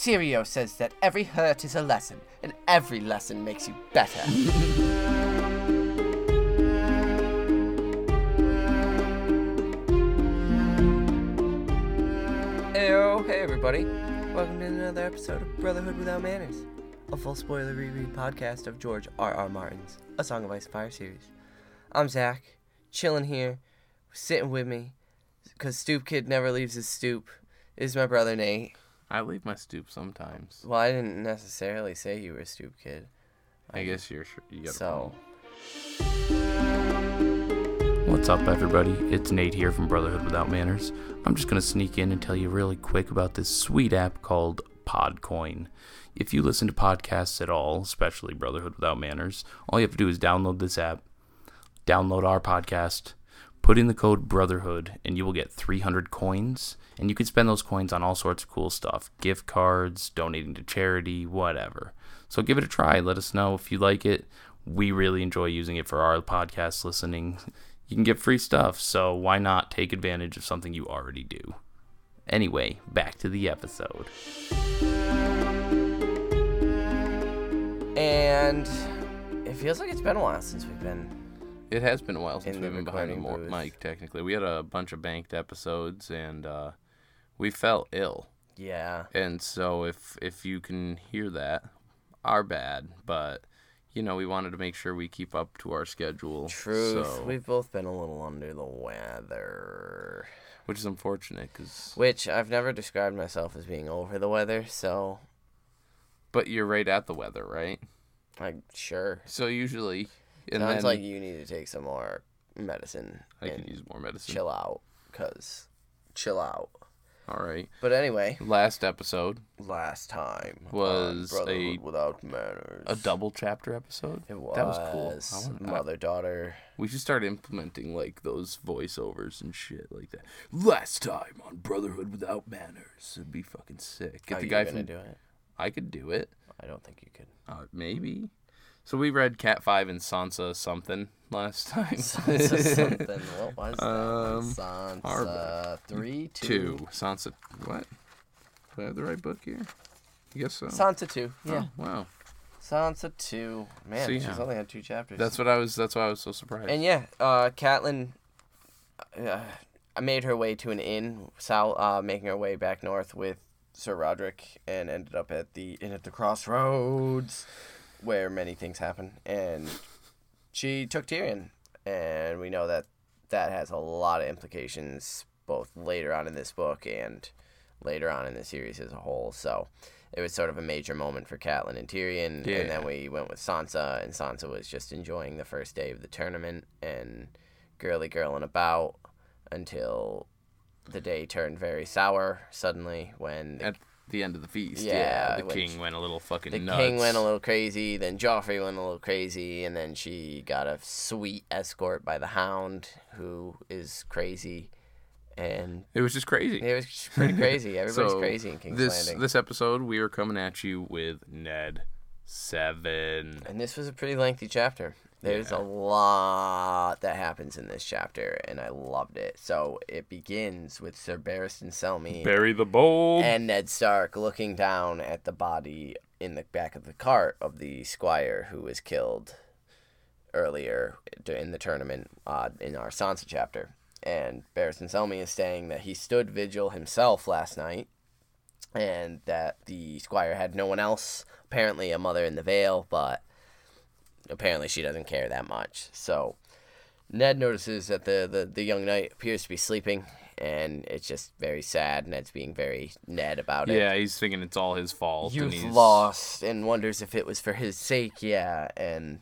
Syrio says that every hurt is a lesson, and every lesson makes you better. Heyo, hey everybody. Welcome to another episode of Brotherhood Without Manners, a full spoiler reread podcast of George R. R. Martin's A Song of Ice and Fire series. I'm Zach, chilling here, sitting with me, because Stoop Kid never leaves his stoop, is my brother Nate. I leave my stoop sometimes. Well, I didn't necessarily say you were a Stoop Kid. I guess you're sure you got So, What's up, everybody? It's Nate here from Brotherhood Without Manners. I'm just going to sneak in and tell you really quick about this sweet app called Podcoin. If you listen to podcasts at all, especially Brotherhood Without Manners, all you have to do is download this app, download our podcast, put in the code Brotherhood, and you will get 300 coins. And you can spend those coins on all sorts of cool stuff gift cards, donating to charity, whatever. So give it a try. Let us know if you like it. We really enjoy using it for our podcast listening. You can get free stuff, so why not take advantage of something you already do? Anyway, back to the episode. and it feels like it's been a while since we've been. It has been a while since we've been behind the recording mo- booth. mic. Technically, we had a bunch of banked episodes, and uh, we felt ill. Yeah. And so, if if you can hear that, our bad. But you know, we wanted to make sure we keep up to our schedule. Truth. so- We've both been a little under the weather. which is unfortunate, because Which I've never described myself as being over the weather, so but you're right at the weather, right? I'm sure. So usually, and Sounds then like you need to take some more medicine I can use more medicine. chill out, cause chill out. All right. But anyway, Last episode last time Was Brotherhood a- without manners. a double chapter episode. It was. That was cool. I want- I- mother daughter. We should start implementing like those voiceovers and shit like that. Last time on Brotherhood Without Manners, it'd be fucking sick. Get Are the guy gonna from. do it? I could do it. I don't think you could. Uh, maybe. So we read Cat Five and Sansa something last time. Sansa something. What was that? Um, Sansa Arbor. three two. Two. Sansa. What? Do I have the right book here? I guess so. Sansa two. Yeah. Oh, wow. Sansa two. Man, See, she's only had two chapters. That's what I was. That's why I was so surprised. And yeah, uh, Catelyn uh, made her way to an inn, south, uh, making her way back north with Sir Rodrik, and ended up at the inn at the crossroads, where many things happen. And she took Tyrion, and we know that that has a lot of implications, both later on in this book and later on in the series as a whole. So. It was sort of a major moment for Catelyn and Tyrion, and then we went with Sansa, and Sansa was just enjoying the first day of the tournament and girly girling about until the day turned very sour suddenly when the, at the end of the feast, Yeah, yeah, the king went a little fucking the nuts. king went a little crazy, then Joffrey went a little crazy, and then she got a sweet escort by the Hound, who is crazy, and It was just crazy. it was pretty crazy. Everybody's So, crazy in King's this Landing. this episode, we are coming at you with Ned Seven. And this was a pretty lengthy chapter. There's Yeah. a lot that happens in this chapter, and I loved it. So it begins with Sir Barristan Selmy Barry the bold. and Ned Stark looking down at the body in the back of the cart of the squire who was killed earlier in the tournament uh, in our Sansa chapter. And Barristan Selmy is saying that he stood vigil himself last night and that the squire had no one else, apparently a mother in the Vale, but apparently she doesn't care that much. So Ned notices that the, the, the young knight appears to be sleeping, and it's just very sad. Ned's being very Ned about it. yeah, he's thinking it's all his fault. and Youth he's, lost, and wonders if it was for his sake, yeah. And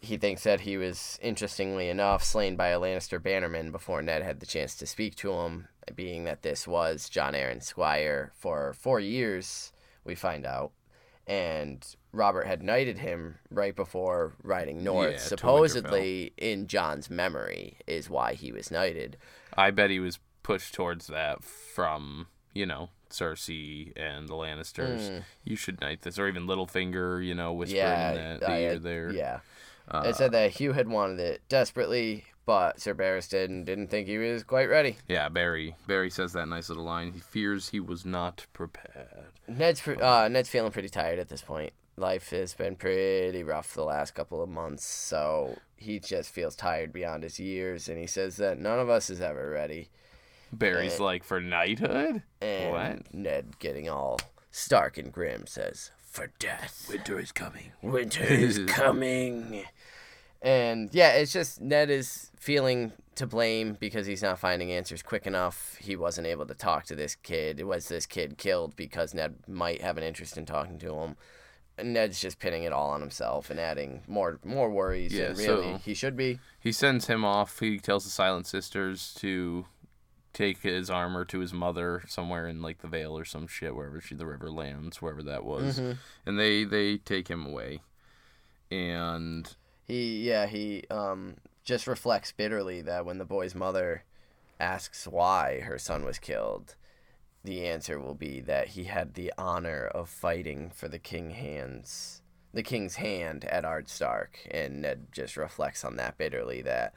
he thinks that he was, interestingly enough, slain by a Lannister bannerman before Ned had the chance to speak to him, being that this was Jon Arryn Squire for four years, we find out. And Robert had knighted him right before riding north. Yeah, Supposedly, in Jon's memory, is why he was knighted. I bet he was pushed towards that from you know Cersei and the Lannisters. You should knight this, or even Littlefinger. You know, whispering yeah, that I they are there. Yeah. Uh, it said that Hugh had wanted it desperately, but Sir Barristan didn't think he was quite ready. Yeah, Barry. Barry says that nice little line. He fears he was not prepared. Ned's pre- uh, Ned's feeling pretty tired at this point. Life has been pretty rough the last couple of months, so he just feels tired beyond his years, and he says that none of us is ever ready. Barry's Uh, like for knighthood. And What? Ned, getting all stark and grim, says, "For death, Winter is coming. winter is coming." And yeah, it's just Ned is feeling to blame because he's not finding answers quick enough. He wasn't able to talk to this kid. Was this kid killed because Ned might have an interest in talking to him? And Ned's just pinning it all on himself and adding more more worries. Yeah, and really, so- he should be. He sends him off. He tells the Silent Sisters to take his armor to his mother somewhere in like the Vale or some shit, wherever she the river lands, wherever that was, Mm-hmm. and they they take him away. And He yeah he um just reflects bitterly that when the boy's mother asks why her son was killed, the answer will be that he had the honor of fighting for the king hands, the king's hand Eddard Stark, and Ned just reflects on that bitterly that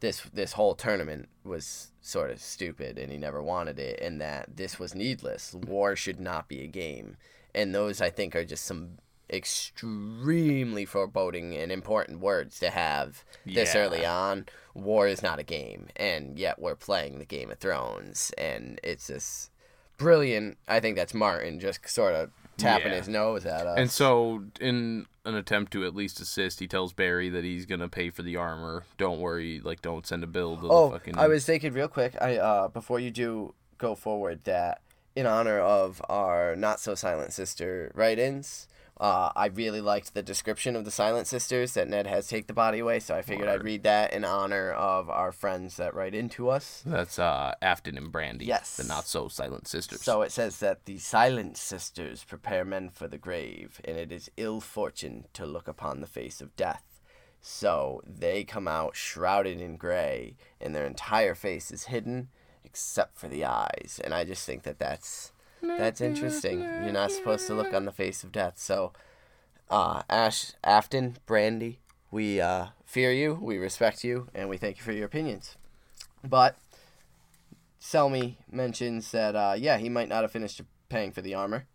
this this whole tournament was sort of stupid and he never wanted it and that this was needless. War should not be a game. And those I think are just some extremely foreboding and important words to have this Yeah. early on. War is not a game and yet we're playing the Game of Thrones and it's this brilliant I think that's Martin just sort of tapping Yeah. his nose at us. and so in an attempt to at least assist, he tells Barry that he's gonna pay for the armor. Don't worry, like don't send a bill to Oh, the fucking. I was thinking real quick. I uh before you do go forward that in honor of our not so silent sister write-ins, uh, I really liked the description of the silent sisters that Ned has take the body away. So I figured I'd read that in honor of our friends that write into us. That's uh Afton and Brandy. Yes. the not so silent sisters. So it says that the silent sisters prepare men for the grave, and it is ill fortune to look upon the face of death. So they come out shrouded in gray, and their entire face is hidden except for the eyes. And I just think that that's that's interesting. You're not supposed to look on the face of death. So, uh, Ash Afton, Brandy, we uh, fear you, we respect you, and we thank you for your opinions. But Selmy mentions that, uh, yeah, he might not have finished paying for the armor.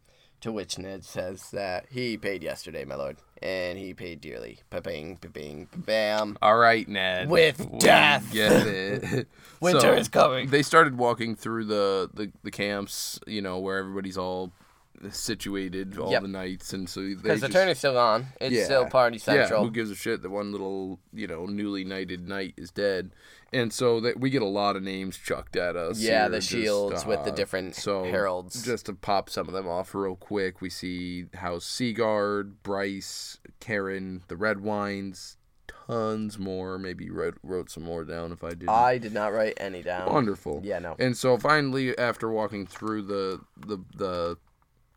To which Ned says that he paid yesterday, my lord, and he paid dearly. Ba-bing, ba-bing, ba-bam. All right, Ned. With We death. Get it. Winter So, is coming. They started walking through the, the, the camps, you know, where everybody's all situated, all Yep. the nights, and so they Because the turn is still on. It's still party central. Yeah, who gives a shit that one little, you know, newly knighted knight is dead? And so that we get a lot of names chucked at us. Yeah, the just, shields with the uh, different so heralds. Just to pop some of them off real quick, we see House Seagard, Bryce, Caron, the Redwynes, tons more. Maybe wrote, wrote some more down if I did. I did not write any down. Wonderful. Yeah, no. And so finally, after walking through the the the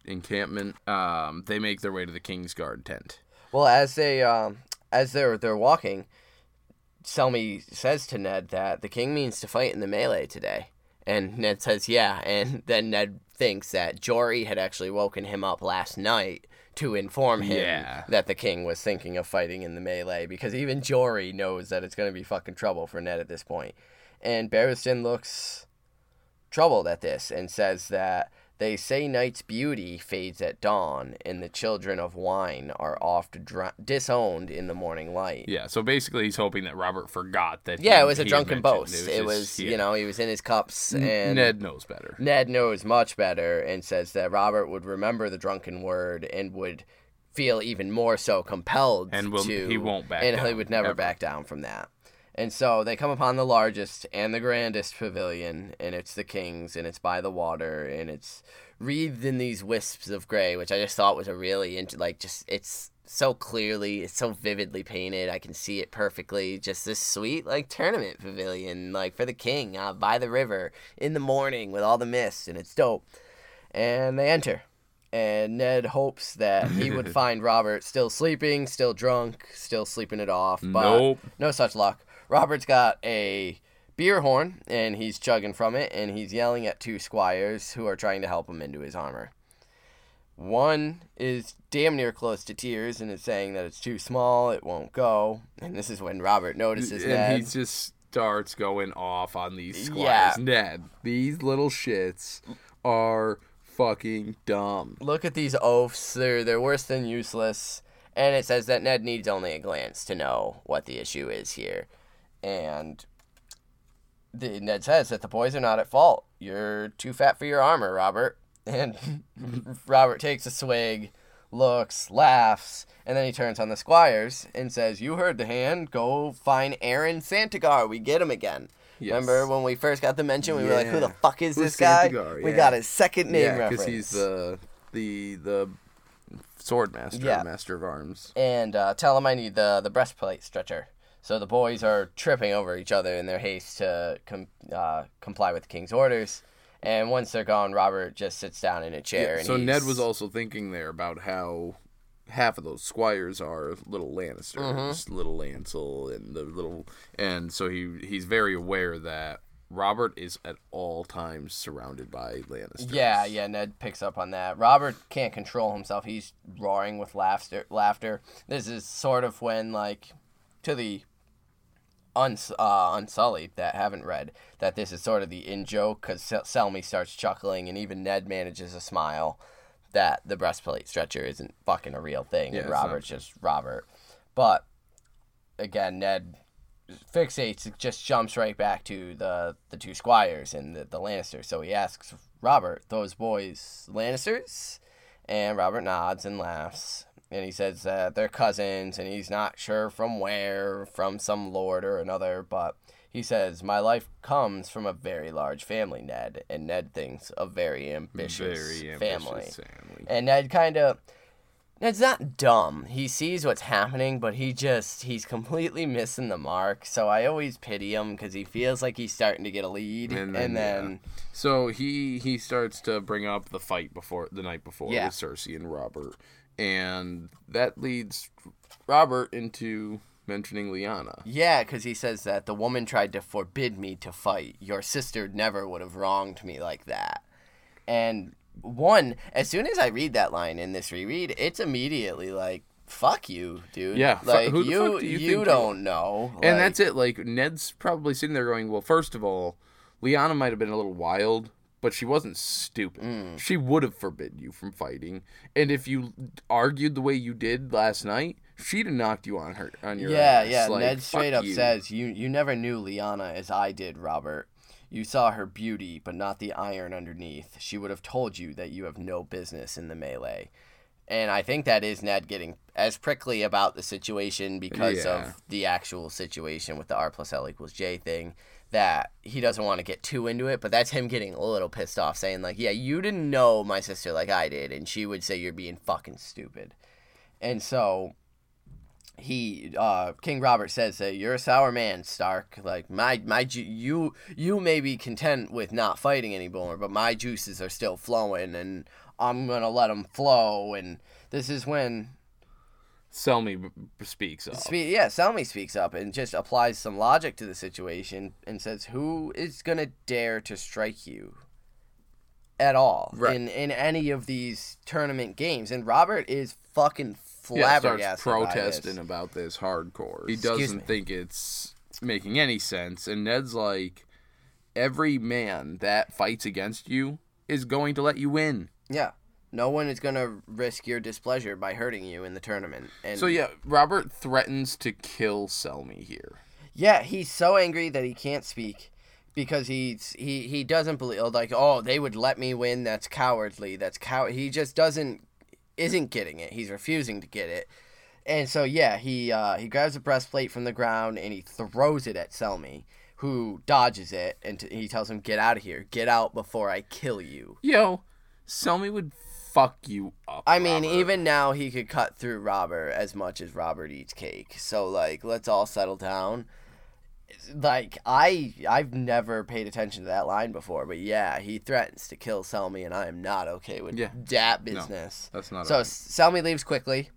encampment, um, they make their way to the Kingsguard tent. Well, as they um, as they're they're walking, Selmy says to Ned that the king means to fight in the melee today, and Ned says yeah, and then Ned thinks that Jory had actually woken him up last night to inform him Yeah. that the king was thinking of fighting in the melee because even Jory knows that it's going to be fucking trouble for Ned at this point. and Barristan looks troubled at this and says that they say night's beauty fades at dawn, and the children of wine are oft dr- disowned in the morning light. Yeah, so basically he's hoping that Robert forgot that. Yeah, he- it was a drunken boast. It just- was, yeah. you know, he was in his cups, and Ned knows better. Ned knows much better and says that Robert would remember the drunken word and would feel even more so compelled And will- to he won't back and he would never ever. back down from that. And so they come upon the largest and the grandest pavilion, and it's the king's, and it's by the water, and it's wreathed in these wisps of gray, which I just thought was a really int- like just it's so clearly, it's so vividly painted. I can see it perfectly. Just this sweet like tournament pavilion, like for the king, uh, by the river in the morning with all the mist, and it's dope. And they enter, and Ned hopes that he would find Robert still sleeping, still drunk, still sleeping it off. But Nope. no such luck. Robert's got a beer horn, and he's chugging from it, and he's yelling at two squires who are trying to help him into his armor. One is damn near close to tears and is saying that it's too small, it won't go. And this is when Robert notices and that. he's just starts going off on these squires. Yeah. Ned, these little shits are fucking dumb. Look at these oafs. They're they're worse than useless. And it says that Ned needs only a glance to know what the issue is here. And the, Ned says that the boys are not at fault. You're too fat for your armor, Robert. And Robert takes a swig, looks, laughs, and then he turns on the squires and says, You heard the hand. Go find Aron Santagar. We get him again. Yes. Remember when we first got the mention? We were like, Who the fuck is Who's this guy? Santagar? We got his second name yeah, reference. he's the the the sword master, Yeah. master of arms. and uh, tell him I need the the breastplate stretcher. So the boys are tripping over each other in their haste to com- uh, comply with the king's orders. And once they're gone, Robert just sits down in a chair. and so Ned was also thinking there about how half of those squires are little Lannisters, Mm-hmm. little Lancel, and the little, and so he he's very aware that Robert is at all times surrounded by Lannisters. Yeah, yeah. Ned picks up on that. Robert can't control himself. He's roaring with laughter. Laughter. This is sort of when, like, to the uns uh, unsullied that haven't read, that this is sort of the in joke because Selmy starts chuckling and even Ned manages a smile that the breastplate stretcher isn't fucking a real thing Yeah, and. Robert's just Robert. But again, Ned fixates, just jumps right back to the the two squires and the, the Lannisters. So he asks Robert, "Those boys Lannisters?" And Robert nods and laughs. And he says that they're cousins, and he's not sure from where, from some lord or another. But he says, "My life comes from a very large family, Ned." And Ned thinks a very ambitious, very ambitious family. family. And Ned kind of Ned's not dumb. He sees what's happening, but he just he's completely missing the mark. So I always pity him because he feels like he's starting to get a lead, and And then, then, So he he starts to bring up the fight before the night before Yeah. with Cersei and Robert, and that leads Robert into mentioning Lyanna. yeah, because he says that the woman tried to forbid me to fight. Your sister never would have wronged me like that. And one, as soon as I read that line in this reread, it's immediately like. Fuck you, dude. Yeah, like you, you you don't know. And Like, that's it. Like Ned's probably sitting there going, "Well, first of all, Lyanna might have been a little wild, but she wasn't stupid. Mm. She would have forbidden you from fighting. And if you argued the way you did last night, she'd have knocked you on her on your yeah, ass. yeah. Like, Ned straight up you. says, "You you never knew Lyanna as I did, Robert. You saw her beauty, but not the iron underneath. She would have told you that you have no business in the melee." And I think that is Ned getting as prickly about the situation because Yeah. of the actual situation with the R plus L equals J thing that he doesn't want to get too into it, but that's him getting a little pissed off, saying like, "Yeah, you didn't know my sister like I did," and she would say you're being fucking stupid. And so he uh King Robert says that you're a sour man, Stark. Like my my ju- you you may be content with not fighting anymore, but my juices are still flowing, and I'm gonna let them flow. And this is when Selmy b- b- speaks up. Spe- yeah, Selmy speaks up and just applies some logic to the situation and says, "Who is gonna dare to strike you at all Right. in in any of these tournament games?" And Robert is fucking yeah, starts flabbergasted. by this. protesting about this hardcore. He doesn't think it's making any sense. And Ned's like, every man that fights against you is going to let you win. Yeah. No one is going to risk your displeasure by hurting you in the tournament. And So yeah, Robert threatens to kill Selmy here. yeah, he's so angry that he can't speak because he's he he doesn't believe like oh, they would let me win. That's cowardly. That's cow he just doesn't isn't getting it. He's refusing to get it. And so yeah, he uh, he grabs a breastplate from the ground and he throws it at Selmy, who dodges it and t- he tells him get out of here. Get out before I kill you. Yo, Selmy would fuck you up. I mean, Robert. even now he could cut through Robert as much as Robert eats cake. So like, let's all settle down. Like I, I've never paid attention to that line before, but yeah, he threatens to kill Selmy, and I am not okay with Yeah. that business. that's not So right. Selmy leaves quickly,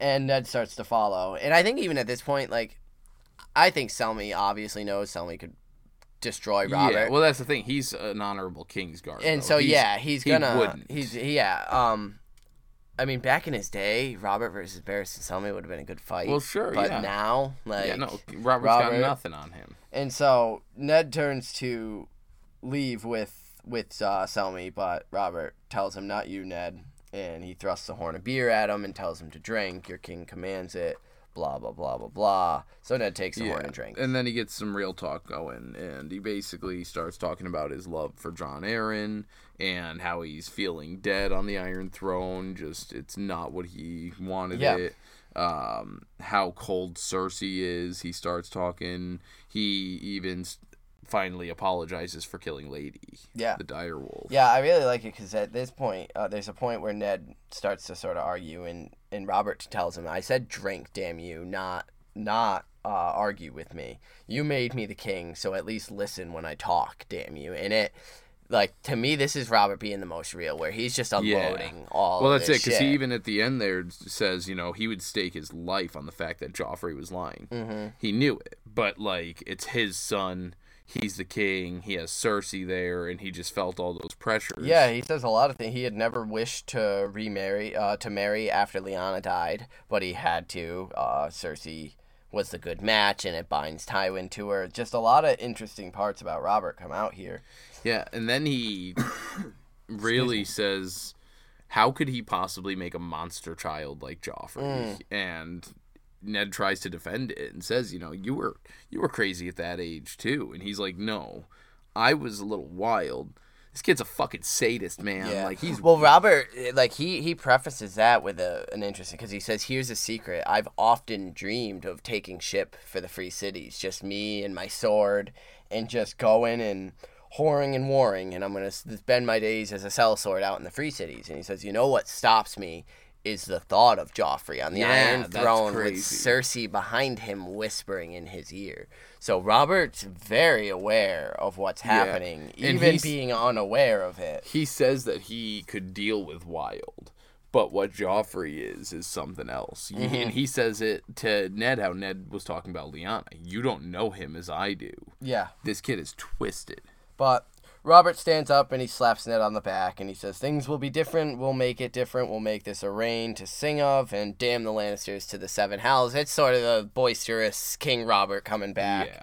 and Ned starts to follow. And I think even at this point, like, I think Selmy obviously knows Selmy could destroy Robert. Yeah, well, that's the thing. He's an honorable king's guard, and though. so He's- yeah, he's gonna He wouldn't. he's yeah um I mean, back in his day, Robert versus Barristan Selmy would have been a good fight. Well, sure, But yeah. now, like, yeah, no, Robert's got nothing on him. and so Ned turns to leave with with uh, Selmy, but Robert tells him, "Not you, Ned." And he thrusts a horn of beer at him and tells him to drink. Your king commands it. Blah blah blah blah blah. So Ned takes the horn and drinks. And then he gets some real talk going, and he basically starts talking about his love for Jon Arryn and how he's feeling dead on the Iron Throne. Just it's not what he wanted Yeah. it. Um, how cold Cersei is. He starts talking. He even finally apologizes for killing Lady. Yeah. the dire wolf. Yeah, I really like it because at this point, uh, there's a point where Ned starts to sort of argue, and, and Robert tells him, "I said drink, damn you, not not uh, argue with me. You made me the king, so at least listen when I talk, damn you." And it, like to me, this is Robert being the most real, where he's just unloading all. Well, that's it, because he even at the end there says, you know, he would stake his life on the fact that Joffrey was lying. Mm-hmm. He knew it, but like it's his son. He's the king. He has Cersei there, and he just felt all those pressures. Yeah, he says a lot of things. He had never wished to remarry, uh, to marry after Lyanna died, but he had to. Uh, Cersei was the good match, and it binds Tywin to her. Just a lot of interesting parts about Robert come out here. Yeah, and then he really says, "How could he possibly make a monster child like Joffrey?" Mm. And Ned tries to defend it and says, "You know, you were you were crazy at that age too." And he's like, "No, I was a little wild. This kid's a fucking sadist, man. Like he's well, Robert, eh, like he he prefaces that with a, an interesting because he says, "Here's a secret. I've often dreamed of taking ship for the free cities, just me and my sword, and just going and." Whoring and warring, and I'm gonna spend my days as a sellsword out in the free cities. And he says, "You know what stops me is the thought of Joffrey on the Yeah, Iron Throne with. Cersei behind him whispering in his ear." So Robert's very aware of what's happening, And even being unaware of it. he says that he could deal with wild, but what Joffrey is is something else. Y- And mm-hmm. he says it to Ned how Ned was talking about Lyanna. You don't know him as I do. Yeah. This kid is twisted. But Robert stands up and he slaps Ned on the back and he says, Things will be different. We'll make it different. We'll make this a reign to sing of and damn the Lannisters to the seven hells. It's sort of the boisterous King Robert coming back. Yeah.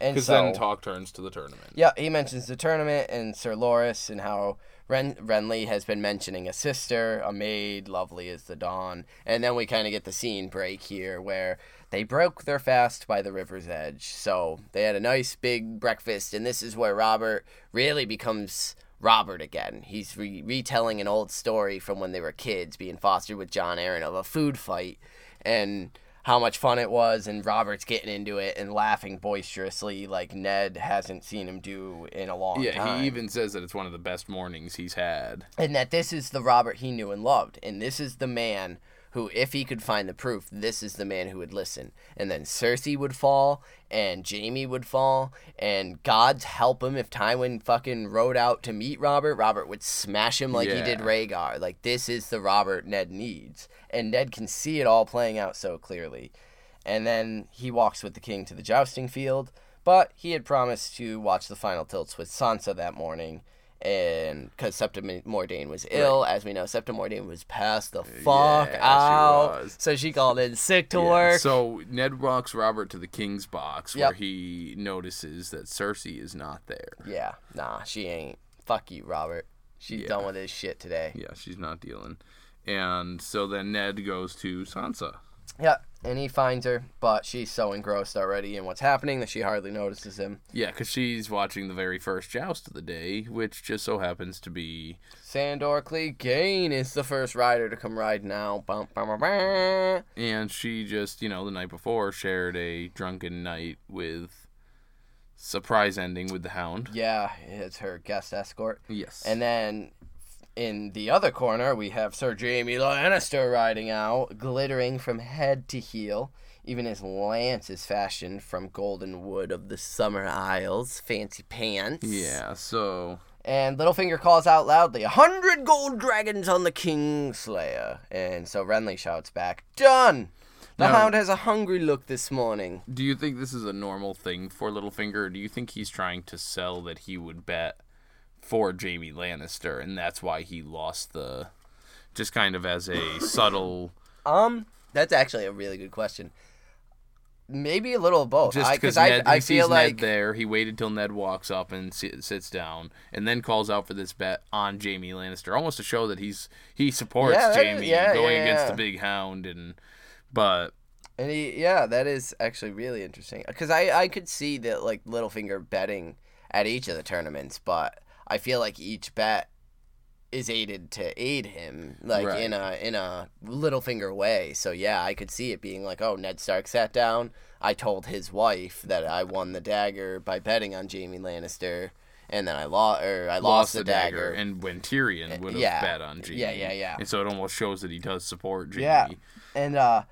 And Because so, then talk turns to the tournament. yeah, he mentions the tournament and Sir Loras and how Ren- Renly has been mentioning a sister, a maid, lovely as the dawn. And then we kind of get the scene break here where they broke their fast by the river's edge. So they had a nice big breakfast, and this is where Robert really becomes Robert again. He's re- retelling an old story from when they were kids, being fostered with Jon Arryn of a food fight, and how much fun it was. And Robert's getting into it and laughing boisterously, like Ned hasn't seen him do in a long Yeah, time Yeah, he even says that it's one of the best mornings he's had. and that this is the Robert he knew and loved, and this is the man who, if he could find the proof, this is the man who would listen. And then Cersei would fall, and Jaime would fall, and God's help him if Tywin fucking rode out to meet Robert, Robert would smash him like he did Yeah. Rhaegar. Like this is the Robert Ned needs, and Ned can see it all playing out so clearly. And then he walks with the king to the jousting field, but he had promised to watch the final tilts with Sansa that morning and because Septa Mordane was ill, as we know, Septa Mordane was passed the fuck Yeah, she out. was. So she called in sick to Yeah, work. So Ned walks Robert to the king's box where Yep. he notices that Cersei is not there. yeah, nah, she ain't. Fuck you, Robert. She's Yeah. done with his shit today. Yeah, she's not dealing. And so then Ned goes to Sansa. Yeah, and he finds her, but she's so engrossed already in what's happening that she hardly notices him. Yeah, because she's watching the very first joust of the day, which just so happens to be. Sandor Clegane is the first rider to come ride now. Bum, bum, bum, bum. And she just, you know, the night before shared a drunken night with. Surprise ending with the hound. Yeah, it's her guest escort. Yes. And then in the other corner, we have Sir Jaime Lannister riding out, glittering from head to heel. Even his lance is fashioned from golden wood of the Summer Isles. Fancy pants. yeah, so. And Littlefinger calls out loudly, A hundred gold dragons on the Kingslayer. And so Renly shouts back, Done! The Now- hound has a hungry look this morning. Do you think this is a normal thing for Littlefinger, or do you think he's trying to sell that he would bet for Jaime Lannister, and that's why he lost the just kind of as a subtle. Um, that's actually a really good question. Maybe a little of both. Just because I, Ned, I, he feel sees like Ned there, he waited till Ned walks up and sits down, and then calls out for this bet on Jaime Lannister, almost to show that he's he supports Yeah, that is- Jaime yeah, going yeah, against the Big Hound, and but And he, yeah, that is actually really interesting because I, I could see that like Littlefinger betting at each of the tournaments, but I feel like each bet is aided to aid him like Right. in a in a Littlefinger way. So yeah, I could see it being like, oh, Ned Stark sat down. I told his wife that I won the dagger by betting on Jaime Lannister, and then I lost or I lost, the, dagger. and when Tyrion would have yeah. bet on Jaime, Yeah, yeah, yeah. and so it almost shows that he does support Jaime. Yeah. And uh,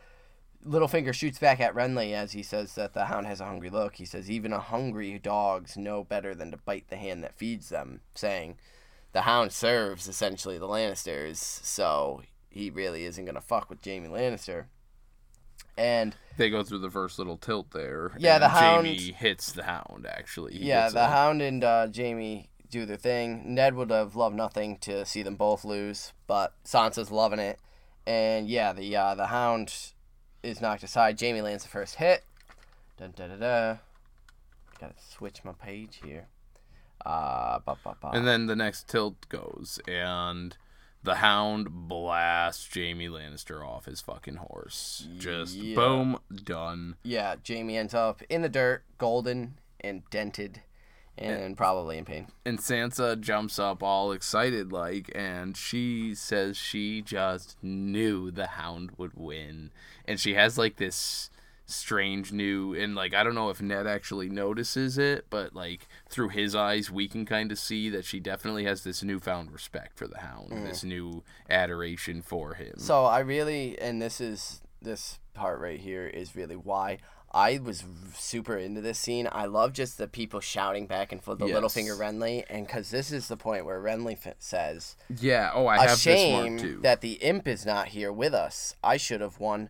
Littlefinger shoots back at Renly as he says that the hound has a hungry look. He says, Even a hungry dogs know better than to bite the hand that feeds them, saying the hound serves essentially the Lannisters, so he really isn't going to fuck with Jaime Lannister. And They go through the first little tilt there. Yeah, the Hound- Jaime hits the Hound. Actually, He yeah, the hound and uh, Jaime do their thing. Ned would have loved nothing to see them both lose, but Sansa's loving it. And yeah, the uh, the hound is knocked aside. Jaime lands the first hit. Dun da da da. Gotta switch my page here. Uh, ba, ba, ba. And then the next tilt goes, and the Hound blasts Jaime Lannister off his fucking horse. Just Yeah. boom, done. yeah, Jaime ends up in the dirt, golden and dented, and probably in pain. And Sansa jumps up all excited like and she says she just knew the hound would win. And she has like this strange new and like I don't know if Ned actually notices it, but like through his eyes we can kind of see that she definitely has this newfound respect for the hound, mm. this new adoration for him. So I really, and this is this part right here is really why I was super into this scene. I love just the people shouting back and forth, the Yes. Littlefinger Renly, and because this is the point where Renly f- says, yeah, oh I "A have this shame mark too. that the imp is not here with us. I should have won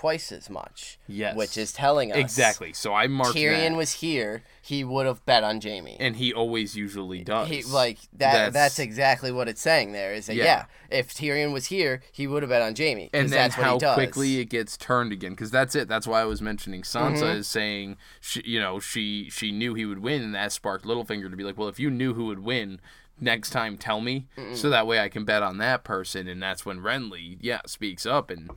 twice as much." Yes. which is telling us exactly. So I marked Tyrion that. was here. He would have bet on Jaime. and he always usually does. He like that. That's, exactly what it's saying there. Is that Yeah. yeah. if Tyrion was here, he would have bet on Jaime. and then that's what how quickly it gets turned again because that's it that's why i was mentioning sansa Mm-hmm. is saying she, you know she she knew he would win and that sparked littlefinger to be like well if you knew who would win next time tell me so that way i can bet on that person and that's when renly yeah speaks up and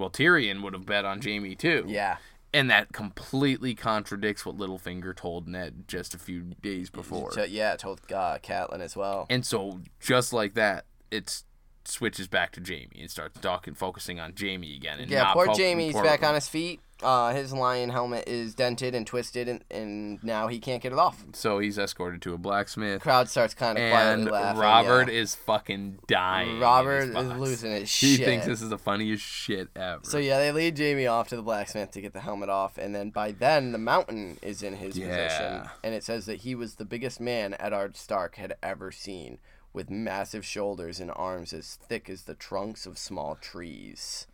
well tyrion would have bet on jaime too Yeah. and that completely contradicts what littlefinger told ned just a few days before yeah, told uh, Catelyn as well. and so just like that it switches back to Jaime and starts talking, focusing on Jaime again. And Yeah, not poor fo- Jaime's back on his feet. Uh, his lion helmet is dented and twisted, and, and now he can't get it off. So he's escorted to a blacksmith, Crowd starts kind of and quietly laughing. Robert yeah. is fucking dying. Robert is losing his He shit. thinks this is the funniest shit ever. So yeah, they lead Jaime off to the blacksmith to get the helmet off, and then by then the mountain is in his Yeah. possession, and it says that he was the biggest man Eddard Stark had ever seen, with massive shoulders and arms as thick as the trunks of small trees.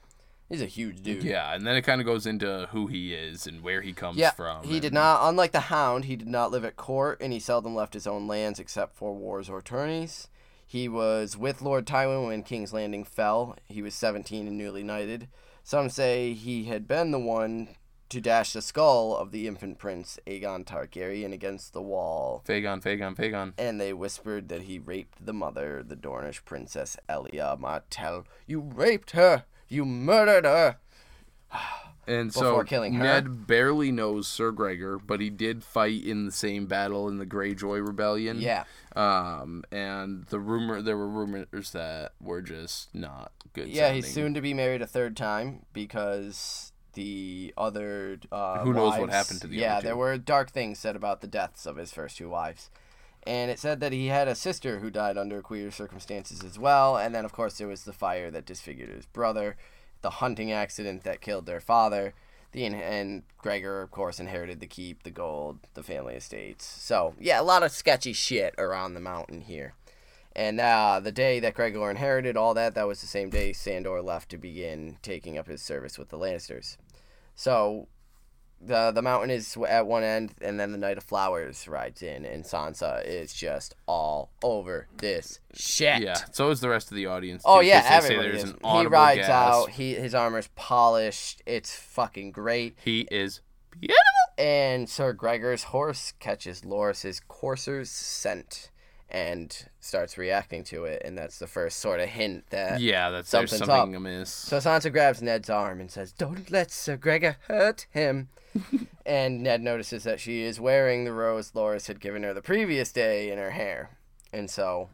He's a huge dude. yeah, and then it kind of goes into who he is and where he comes Yeah, from. he and- did not. Unlike the Hound, he did not live at court, and he seldom left his own lands except for wars or tourneys. He was with Lord Tywin when King's Landing fell. He was 17 and newly knighted. Some say he had been the one to dash the skull of the infant prince Aegon Targaryen against the wall, Fagon, Fagon, Fagon. and they whispered that he raped the mother, the Dornish princess Elia Martell. You raped her! You murdered her! And Before so killing her. Ned barely knows Sir Gregor, but he did fight in the same battle in the Greyjoy Rebellion. Yeah. Um, and the rumor there were rumors that were just not good. Yeah, he's soon to be married a third time because the other uh, Who knows what happened to the yeah other two. there were dark things said about the deaths of his first two wives and it said that he had a sister who died under queer circumstances as well and then of course there was the fire that disfigured his brother the hunting accident that killed their father the in- and Gregor of course inherited the keep the gold the family estates so yeah a lot of sketchy shit around the mountain here and uh, the day that Gregor inherited all that, that was the same day Sandor left to begin taking up his service with the Lannisters. So, the the mountain is at one end, and then the Knight of Flowers rides in, and Sansa is just all over this shit. Yeah. So is the rest of the audience. Oh yeah, everybody is. an He rides out. He his armor's polished. It's fucking great. He is beautiful. And Sir Gregor's horse catches Loras's courser's scent and starts reacting to it, and that's the first sort of hint that. Yeah, that's there's something's something up. amiss. So Sansa grabs Ned's arm and says, "Don't let Sir Gregor hurt him." and Ned notices that she is wearing the rose Loras had given her the previous day in her hair, and so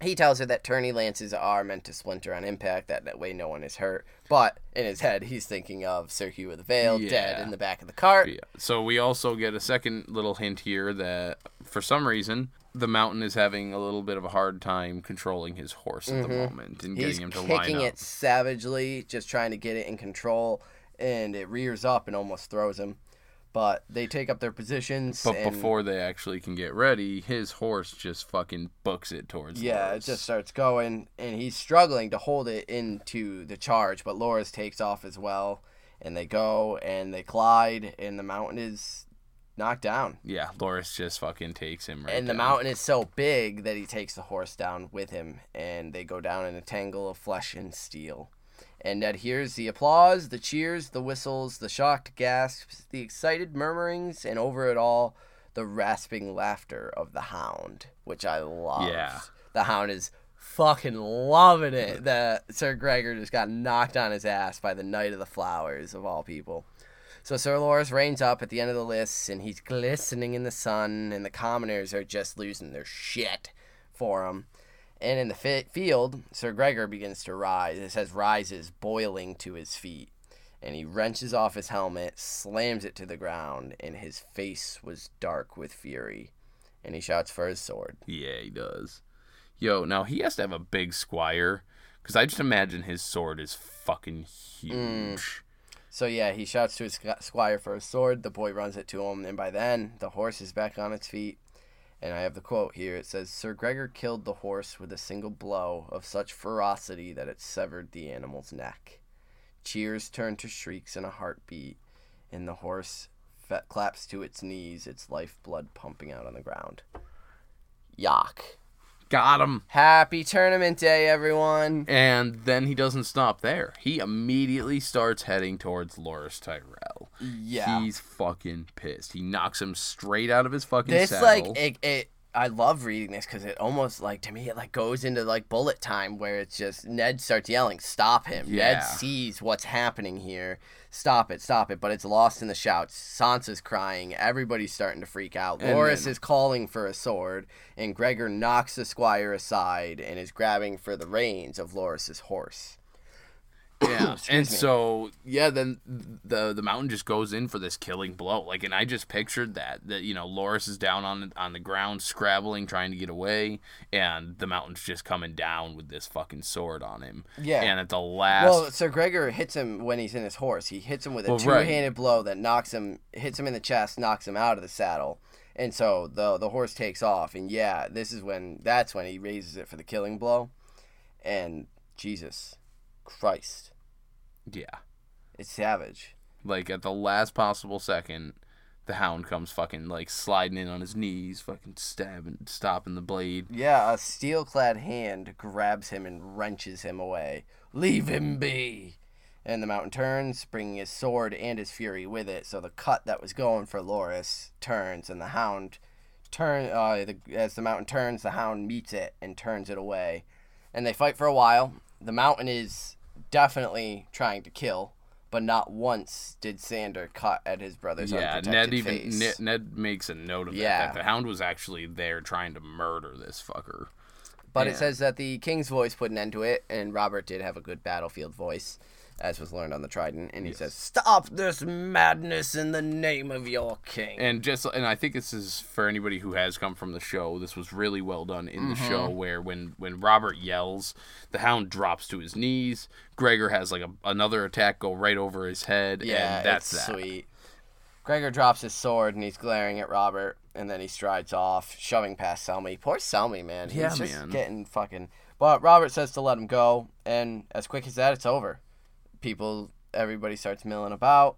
he tells her that tourney lances are meant to splinter on impact. That, that way, no one is hurt. But in his head, he's thinking of Sir Hugh of the Vale dead in the back of the cart. Yeah. So we also get a second little hint here that for some reason the mountain is having a little bit of a hard time controlling his horse at the moment and Mm-hmm. He's getting him to line kicking it savagely, just trying to get it in control, and it rears up and almost throws him. But they take up their positions. But and, before they actually can get ready, his horse just fucking books it towards. yeah, it just starts going, and he's struggling to hold it into the charge. But Loras takes off as well, and they go and they collide, and the mountain is knocked down. yeah. Loras just fucking takes him right. and the down. mountain is so big that he takes the horse down with him, and they go down in a tangle of flesh and steel. And Ned hears the applause, the cheers, the whistles, the shocked gasps, the excited murmurings, and over it all, the rasping laughter of the hound, which I love. Yeah. The hound is fucking loving it that Sir Gregor just got knocked on his ass by the Knight of the Flowers, of all people. So Sir Loras reins up at the end of the list, and he's glistening in the sun, and the commoners are just losing their shit for him. And in the fi- field, Sir Gregor begins to rise. It says rises, boiling to his feet. And he wrenches off his helmet, slams it to the ground, and his face was dark with fury. And he shouts for his sword. Yeah, he does. Yo, now he has to have a big squire, because I just imagine his sword is fucking huge. Mm. So yeah, he shouts to his squire for his sword. The boy runs it to him, and by then the horse is back on its feet. And I have the quote here. It says, "Sir Gregor killed the horse with a single blow of such ferocity that it severed the animal's neck. Cheers turn to shrieks and a heartbeat, and the horse fe- claps to its knees, its lifeblood pumping out on the ground." Yuck! Got him. Happy tournament day, everyone. And then he doesn't stop there. He immediately starts heading towards Loras Tyrell. Yeah. He's fucking pissed. He knocks him straight out of his fucking this saddle. like it, it i love reading this because it almost like to me it like goes into like bullet time where it's just ned starts yelling stop him Yeah. ned sees what's happening here stop it stop it but it's lost in the shouts sansa's crying everybody's starting to freak out And loras then- is calling for a sword and gregor knocks the squire aside and is grabbing for the reins of loras's horse Yeah, and me. so yeah, then the the mountain just goes in for this killing blow. Like, and I just pictured that that you know Loras is down on on the ground, scrabbling, trying to get away, and the mountain's just coming down with this fucking sword on him. Yeah. and at the last, Well, Sir Gregor hits him when he's in his horse. He hits him with a Well, two-handed blow that knocks him, hits him in the chest, knocks him out of the saddle, and so the the horse takes off. And yeah, this is when that's when he raises it for the killing blow, and Jesus Christ, yeah, it's savage. like at the last possible second, the hound comes fucking like sliding in on his knees, fucking stabbing, stopping the blade. Yeah, a steel-clad hand grabs him and wrenches him away. Leave him be. And the mountain turns, bringing his sword and his fury with it. So the cut that was going for Loras turns, and the hound turn. Uh, the, as the mountain turns, the hound meets it and turns it away, and they fight for a while. The mountain is definitely trying to kill, but not once did Sandor cut at his brother's yeah, Ned even. Ned, Ned makes a note of Yeah. that, that the hound was actually there trying to murder this fucker. But Yeah. it says that the king's voice put an end to it, and Robert did have a good battlefield voice, as was learned on the Trident. And he says, "Stop this madness in the name of your king." and just and I think this is for anybody who has come from the show. This was really well done in the Mm-hmm. show, where when when Robert yells, the Hound drops to his knees. Gregor has like a, another attack go right over his head, yeah, and that's that. sweet. Gregor drops his sword and he's glaring at Robert, and then he strides off, shoving past Selmy. Poor Selmy, man. He's Yeah, just man. getting fucking. But Robert says to let him go, and as quick as that, it's over. People, everybody starts milling about.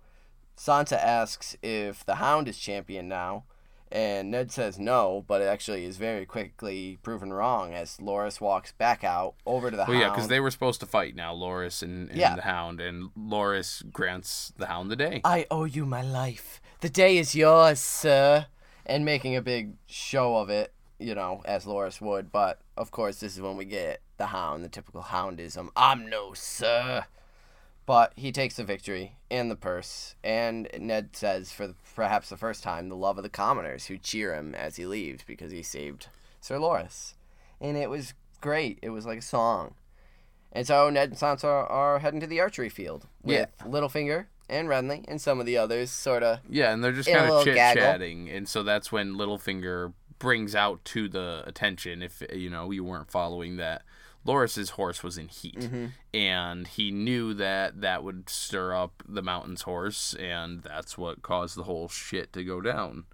Sansa asks if the Hound is champion now, and Ned says no, but it actually is very quickly proven wrong as Loras walks back out over to the Well, yeah, because they were supposed to fight now, Loras and, and Yeah. the Hound, and Loras grants the Hound the day. I owe you my life. The day is yours, sir. And making a big show of it, you know, as Loras would. But of course, this is when we get the hound, the typical houndism. I'm no sir. But he takes the victory and the purse. And Ned says, for the, perhaps the first time, the love of the commoners who cheer him as he leaves because he saved Sir Loras. And it was great. It was like a song. And so Ned and Sansa are, heading to the archery field with Littlefinger and Renly and some of the others, sort of. Yeah, and they're just kind of chit chatting, and so that's when Littlefinger brings out to the attention, if you know you weren't following that, Loras's horse was in heat, Mm-hmm. and he knew that that would stir up the mountain's horse, and that's what caused the whole shit to go down.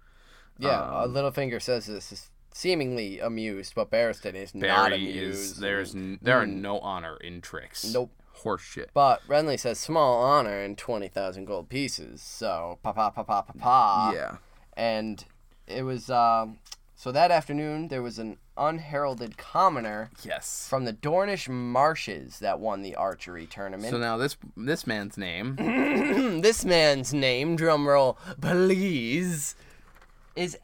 Yeah, Um, uh, Littlefinger says this is seemingly amused, but Barristan is not amused. is there's n- there are no honor in tricks. Nope. horse shit. But Renly says small honor and 20,000 gold pieces. So, pa pa pa pa pa pa. yeah, And it was, um, so that afternoon there was an unheralded commoner yes. from the Dornish marshes that won the archery tournament. So now this this man's name this man's name, drumroll, please, is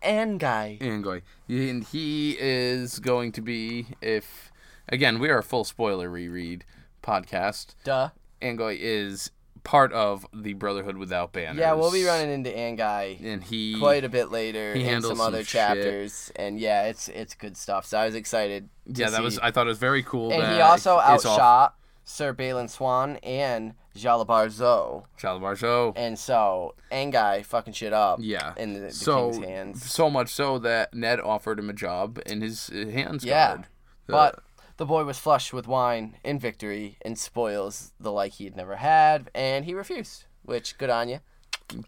Anguy. Angoy, and he is going to be if again we are a full spoiler reread podcast. Duh. Angoy is part of the Brotherhood Without Banners. Yeah, we'll be running into Anguy and he quite a bit later he in some some other shit. chapters, and yeah, it's it's good stuff. So I was excited. to yeah that was I thought it was very cool. and he also outshot Sir Balon Swann and Jalabhar Xho, Shalabar Show. and so Anguy fucking shit up. Yeah. in the, the so king's hands. so much so that Ned offered him a job in his hands Yeah, guard. The- But the boy was flushed with wine in victory and spoils the like he had never had, and he refused. Which good on you,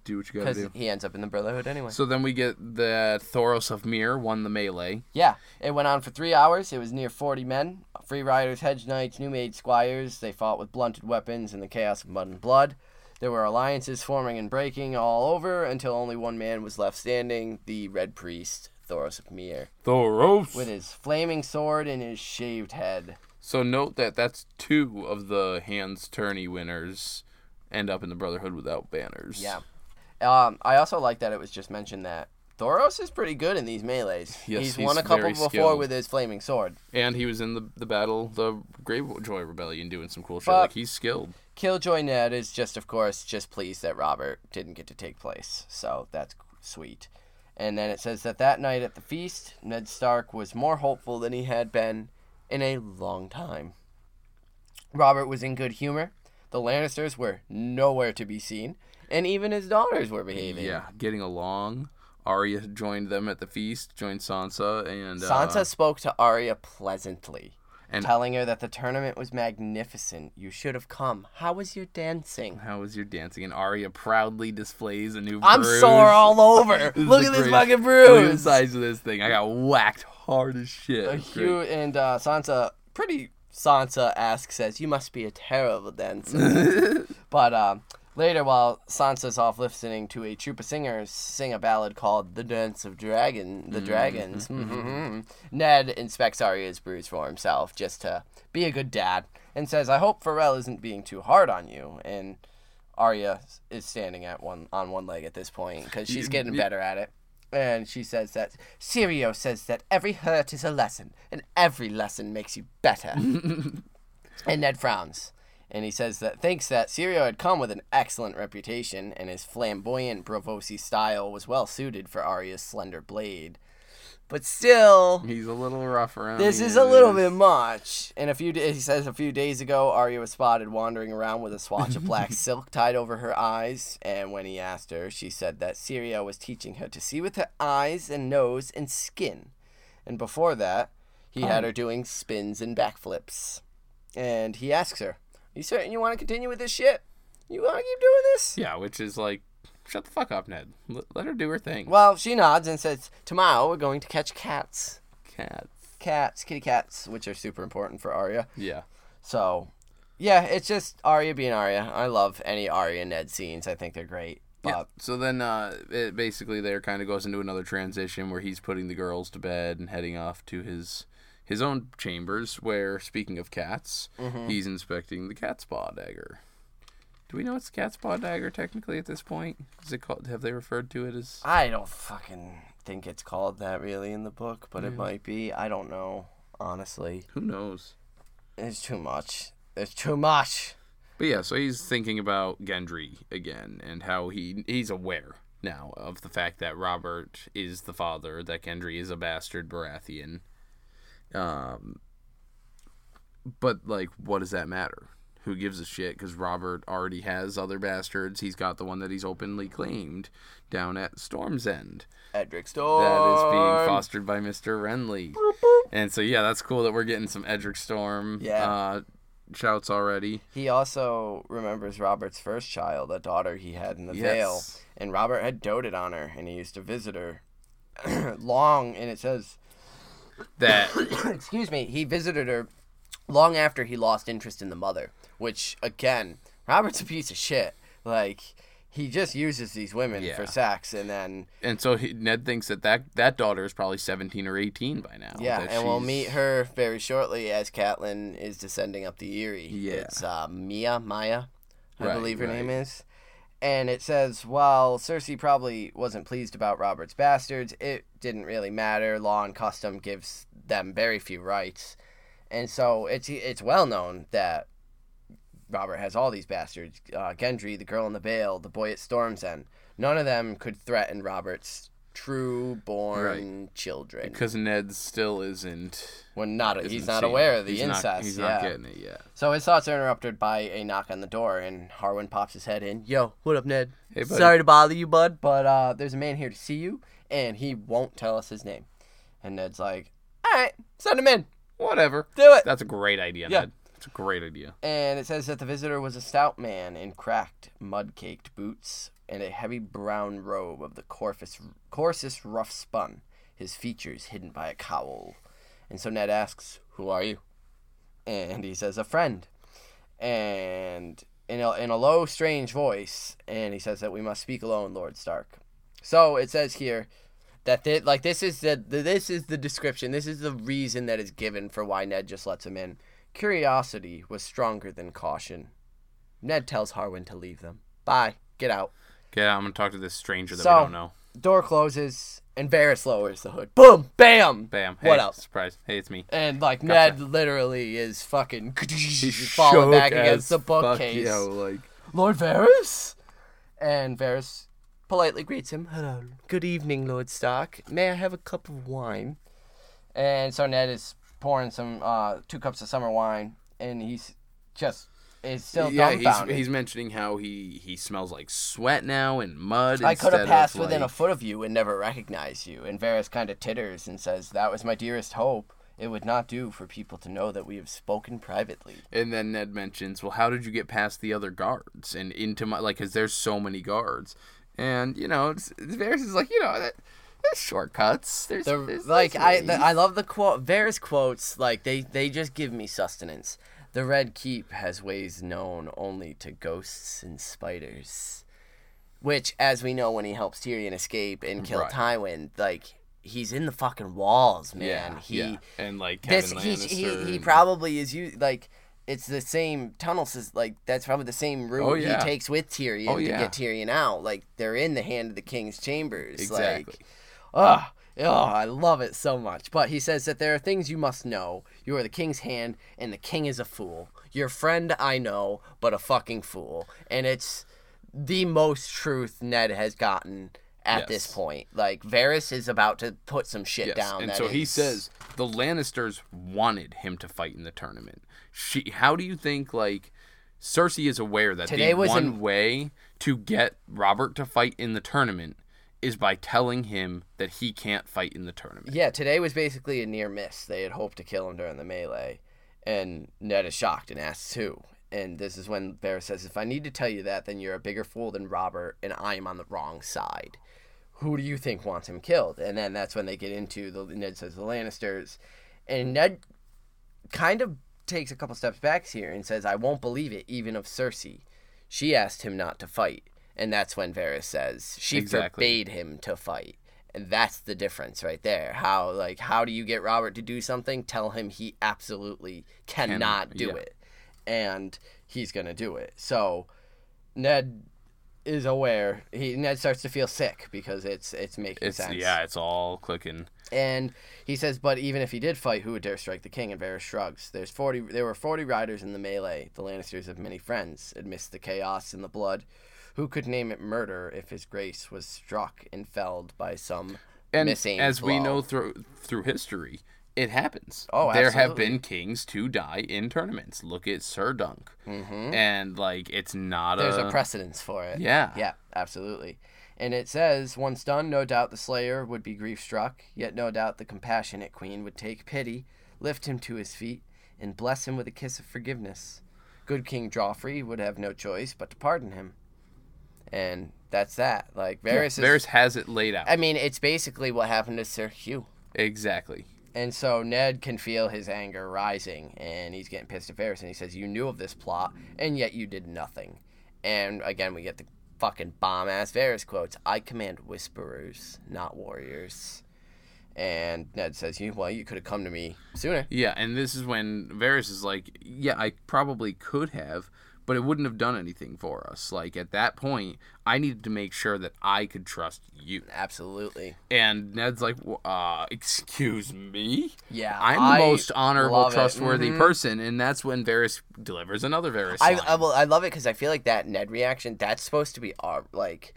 do what you gotta because do. he ends up in the Brotherhood anyway. So then we get that Thoros of Myr won the melee. Yeah, it went on for three hours. It was near 40 men. Free riders, hedge knights, new made squires. They fought with blunted weapons in the chaos of mud and blood. There were alliances forming and breaking all over until only one man was left standing the Red Priest, Thoros of Myr, Thoros. with his flaming sword and his shaved head. So note that that's two of the hands tourney winners end up in the Brotherhood without banners. Yeah. Um, I also like that it was just mentioned that Thoros is pretty good in these melees. Yes, he's, he's won a couple before skilled. with his flaming sword. And he was in the the battle, the Greyjoy Rebellion, doing some cool shit. But- like he's skilled. Killjoy Ned is just, of course, just pleased that Robert didn't get to take place. So that's sweet. And then it says that that night at the feast, Ned Stark was more hopeful than he had been in a long time. Robert was in good humor. The Lannisters were nowhere to be seen, and even his daughters were behaving. Yeah, getting along. Arya joined them at the feast, joined Sansa, and Sansa uh, spoke to Arya pleasantly, And- telling her that the tournament was magnificent. You should have come. How was your dancing? How was your dancing? And Arya proudly displays a new I'm bruise. sore all over. Look at this fucking Look at the size of this thing. I got whacked hard as shit. It's Hugh and uh, Sansa, pretty Sansa asks, says, "You must be a terrible dancer." but um, later, while Sansa's off listening to a troop of singers sing a ballad called "The Dance of Dragon," the Dragons, mhm, Ned inspects Arya's bruise for himself just to be a good dad, and says, "I hope Forel isn't being too hard on you." And Arya is standing at one on one leg at this point because she's getting better at it. And she says that Syrio says that every hurt is a lesson, and every lesson makes you better. and Ned frowns, and he says that thinks that Syrio had come with an excellent reputation, and his flamboyant Braavosi style was well suited for Arya's slender blade. But still, He's a little rough around. this is a little bit much. And a few days, he says a few days ago, Arya was spotted wandering around with a swatch of black silk tied over her eyes. And when he asked her, she said that Syrio was teaching her to see with her eyes and nose and skin. And before that, he had her doing spins and backflips. And he asks her, "You certain you want to continue with this shit? You want to keep doing this?" Yeah, which is like, shut the fuck up, Ned. Let, let her do her thing. Well, she nods and says, "Tomorrow we're going to catch cats, Cats. cats, kitty cats, which are super important for Arya." Yeah. So Yeah, it's just Arya being Arya. I love any Arya and Ned scenes. I think they're great. Yeah. So then, uh, it basically there kind of goes into another transition where he's putting the girls to bed and heading off to his his own chambers. Where, speaking of cats, Mm-hmm. he's inspecting the cat's paw dagger. Do we know it's cat's paw dagger technically at this point? Is it called? Have they referred to it as? I don't fucking think it's called that really in the book, but it might be. I don't know. Honestly, Who knows? it's too much. It's too much. But yeah, so he's thinking about Gendry again and how he he's aware now of the fact that Robert is the father, that Gendry is a bastard Baratheon. Um, but like, what does that matter? Who gives a shit? Because Robert already has other bastards. He's got the one that he's openly claimed down at Storm's End Edric Storm. that is being fostered by Mr. Renly. And so yeah, that's cool that we're getting some Edric Storm Yeah. uh, shouts already. He also remembers Robert's first child, a daughter he had in the Vale, and Robert had doted on her, and he used to visit her long. And it says, That excuse me, he visited her long after he lost interest in the mother. Which again, Robert's a piece of shit. Like he just uses these women Yeah. for sex, and then And so he, Ned thinks that, that that daughter is probably 17 or 18 by now. yeah, that and we'll she's- meet her very shortly as Catelyn is descending up the Eyrie. Yeah. it's uh, Mya Maya, I Right, believe her name is. And it says, while Cersei probably wasn't pleased about Robert's bastards, it didn't really matter. Law and custom gives them very few rights, and so it's it's well known that Robert has all these bastards. Uh, Gendry, the girl in the Vale, the boy at Storm's End. None of them could threaten Robert's true-born children. Because Ned still isn't. When not, isn't he's not aware it. of the he's incest. Not, he's yeah. not getting it yet. So his thoughts are interrupted by a knock on the door, and Harwin pops his head in. Yo, what up, Ned? Hey, buddy. Sorry to bother you, bud, but uh, there's a man here to see you, and he won't tell us his name. And Ned's like, all right, send him in. Whatever. Do it. That's a great idea, Yeah. Ned. It's a great idea. And it says that the visitor was a stout man in cracked, mud caked boots and a heavy brown robe of the coarsest, coarsest rough spun, his features hidden by a cowl. And so Ned asks, Who are you? And he says, A friend. And in a, in a low, strange voice, and he says that we must speak alone, Lord Stark. So it says here that they, like this is the, the this is the description. This is the reason that is given for why Ned just lets him in. Curiosity was stronger than caution. Ned tells Harwin to leave them. Bye. Get out. Okay, I'm gonna talk to this stranger that So- we don't know. Door closes, and Varys lowers the hood. Boom! Bam! Bam. Hey, What else? Surprise. Hey, it's me. And like Gotcha. Ned literally is fucking He's falling back against the fuck, bookcase. yo, like Lord Varys? And Varys politely greets him. Hello. Good evening, Lord Stark. May I have a cup of wine? And so Ned is pouring some uh, two cups of summer wine, and he's just is still yeah, he's, dumbfounded. he's mentioning how he he smells like sweat now and mud. I could have passed within a foot of you and never recognized you. And Varys kind of titters and says, That was my dearest hope. It would not do for people to know that we have spoken privately. And then Ned mentions, "Well, how did you get past the other guards and into my like? Cause there's so many guards." And you know, it's, it's Varys is like, you know, that, there's shortcuts. There's, The, there's like I, the, I love the quote. Varys quotes like they they just give me sustenance. The Red Keep has ways known only to ghosts and spiders, which, as we know, when he helps Tyrion escape and kill Right. Tywin, like he's in the fucking walls, man. yeah, he yeah. and like Kevin this he, he, he probably is you like it's the same tunnel sys- like that's probably the same route Oh, yeah. he takes with Tyrion Oh, to yeah. get Tyrion out. Like they're in the hand of the king's chambers. exactly. Like oh, oh, I love it so much. But he says that there are things you must know. You are the king's hand, and the king is a fool. Your friend, I know, but a fucking fool. And it's the most truth Ned has gotten at this point. Like Varys is about to put some shit Yes, down. and that so he says the Lannisters wanted him to fight in the tournament. She, how do you think like Cersei is aware that Today the was one an- way to get Robert to fight in the tournament is by telling him that he can't fight in the tournament? Yeah, today was basically a near miss. They had hoped to kill him during the melee, and Ned is shocked and asks who. And this is when Varys says, "If I need to tell you that, then you're a bigger fool than Robert, and I am on the wrong side. Who do you think wants him killed?" And then that's when they get into the Ned says the Lannisters, and Ned kind of takes a couple steps back here and says, "I won't believe it, even of Cersei. She asked him not to fight." And that's when Varys says she Exactly. forbade him to fight. And that's the difference right there. How like how do you get Robert to do something? Tell him he absolutely cannot do yeah. it. And he's going to do it. So Ned is aware. He Ned starts to feel sick because it's it's making It's sense. yeah, it's all clicking. And he says, but even if he did fight, who would dare strike the king? And Varys shrugs. There's forty. There were forty riders in the melee. The Lannisters have many friends. Amidst the chaos and the blood, who could name it murder if his grace was struck and felled by some And missing as we know through through history, it happens. Oh, there have been kings to die in tournaments. Look at Sir Dunk, mm-hmm. and like it's not a There's a, a precedence for it. Yeah. Yeah, absolutely. And it says, once done, no doubt the slayer would be grief struck, yet no doubt the compassionate queen would take pity, lift him to his feet, and bless him with a kiss of forgiveness. Good King Joffrey would have no choice but to pardon him. And that's that. Like Varys is Varys has it laid out I mean, it's basically what happened to Sir Hugh. exactly. And so Ned can feel his anger rising, and he's getting pissed at Varys, and he says, "You knew of this plot, and yet you did nothing." And again, we get the fucking bomb ass Varys quotes: "I command whisperers, not warriors." And Ned says, "You well, you could have come to me sooner." Yeah, and this is when Varys is like, "Yeah, I probably could have, but it wouldn't have done anything for us. Like at that point, I needed to make sure that I could trust you." Absolutely. And Ned's like, "W- "Uh, excuse me? Yeah, I'm the I most honorable, trustworthy Mhm. person." And that's when Varys delivers another Varys I. I well, I love it because I feel like that Ned reaction. That's supposed to be our like.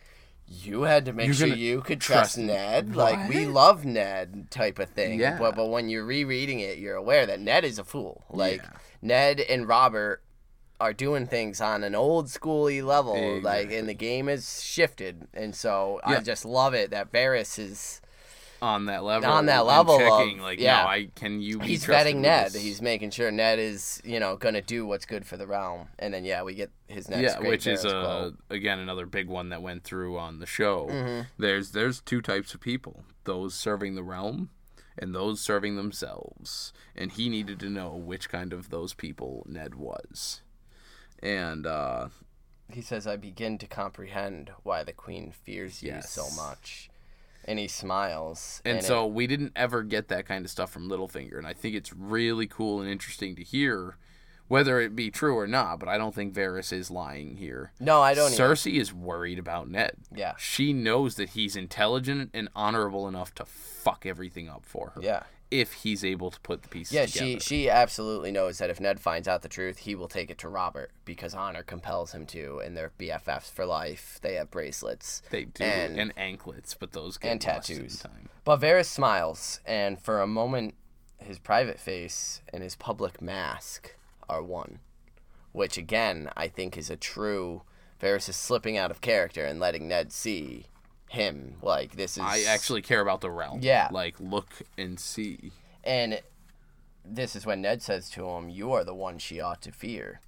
You had to make You're sure you could trust trust Ned. Like we love Ned type of thing. Yeah. But but when you're rereading it, you're aware that Ned is a fool. Like Yeah. Ned and Robert are doing things on an old schooly level. Like and the game has shifted, and so I just love it that Varys is. on that level. On that level of- like, yeah. no, I can you. Be He's vetting Ned. this? He's making sure Ned is, you know, gonna do what's good for the realm. And then yeah, we get his next. yeah, which is Varys uh, again another big one that went through on the show. Mm-hmm. There's there's two types of people: those serving the realm, and those serving themselves. And he needed to know which kind of those people Ned was. And uh, He says, I begin to comprehend why the queen fears you so much. And he smiles. and, it- so we didn't ever get that kind of stuff from Littlefinger, and I think it's really cool and interesting to hear. Whether it be true or not, but I don't think Varys is lying here. no, I don't. Either. Cersei is worried about Ned. Yeah. She knows that he's intelligent and honorable enough to fuck everything up for her. Yeah. If he's able to put the pieces Yeah, together. she she absolutely knows that if Ned finds out the truth, he will take it to Robert because honor compels him to, and they're BFFs for life. They have bracelets. they do and- and, anklets, but those get and tattoos. time. But Varys smiles, and for a moment, his private face and his public mask are one. Which, again, I think is a true. Varys is slipping out of character and letting Ned see him. Like, this is. I actually care about the realm. Yeah. Like look and see. And this is when Ned says to him, You are the one she ought to fear.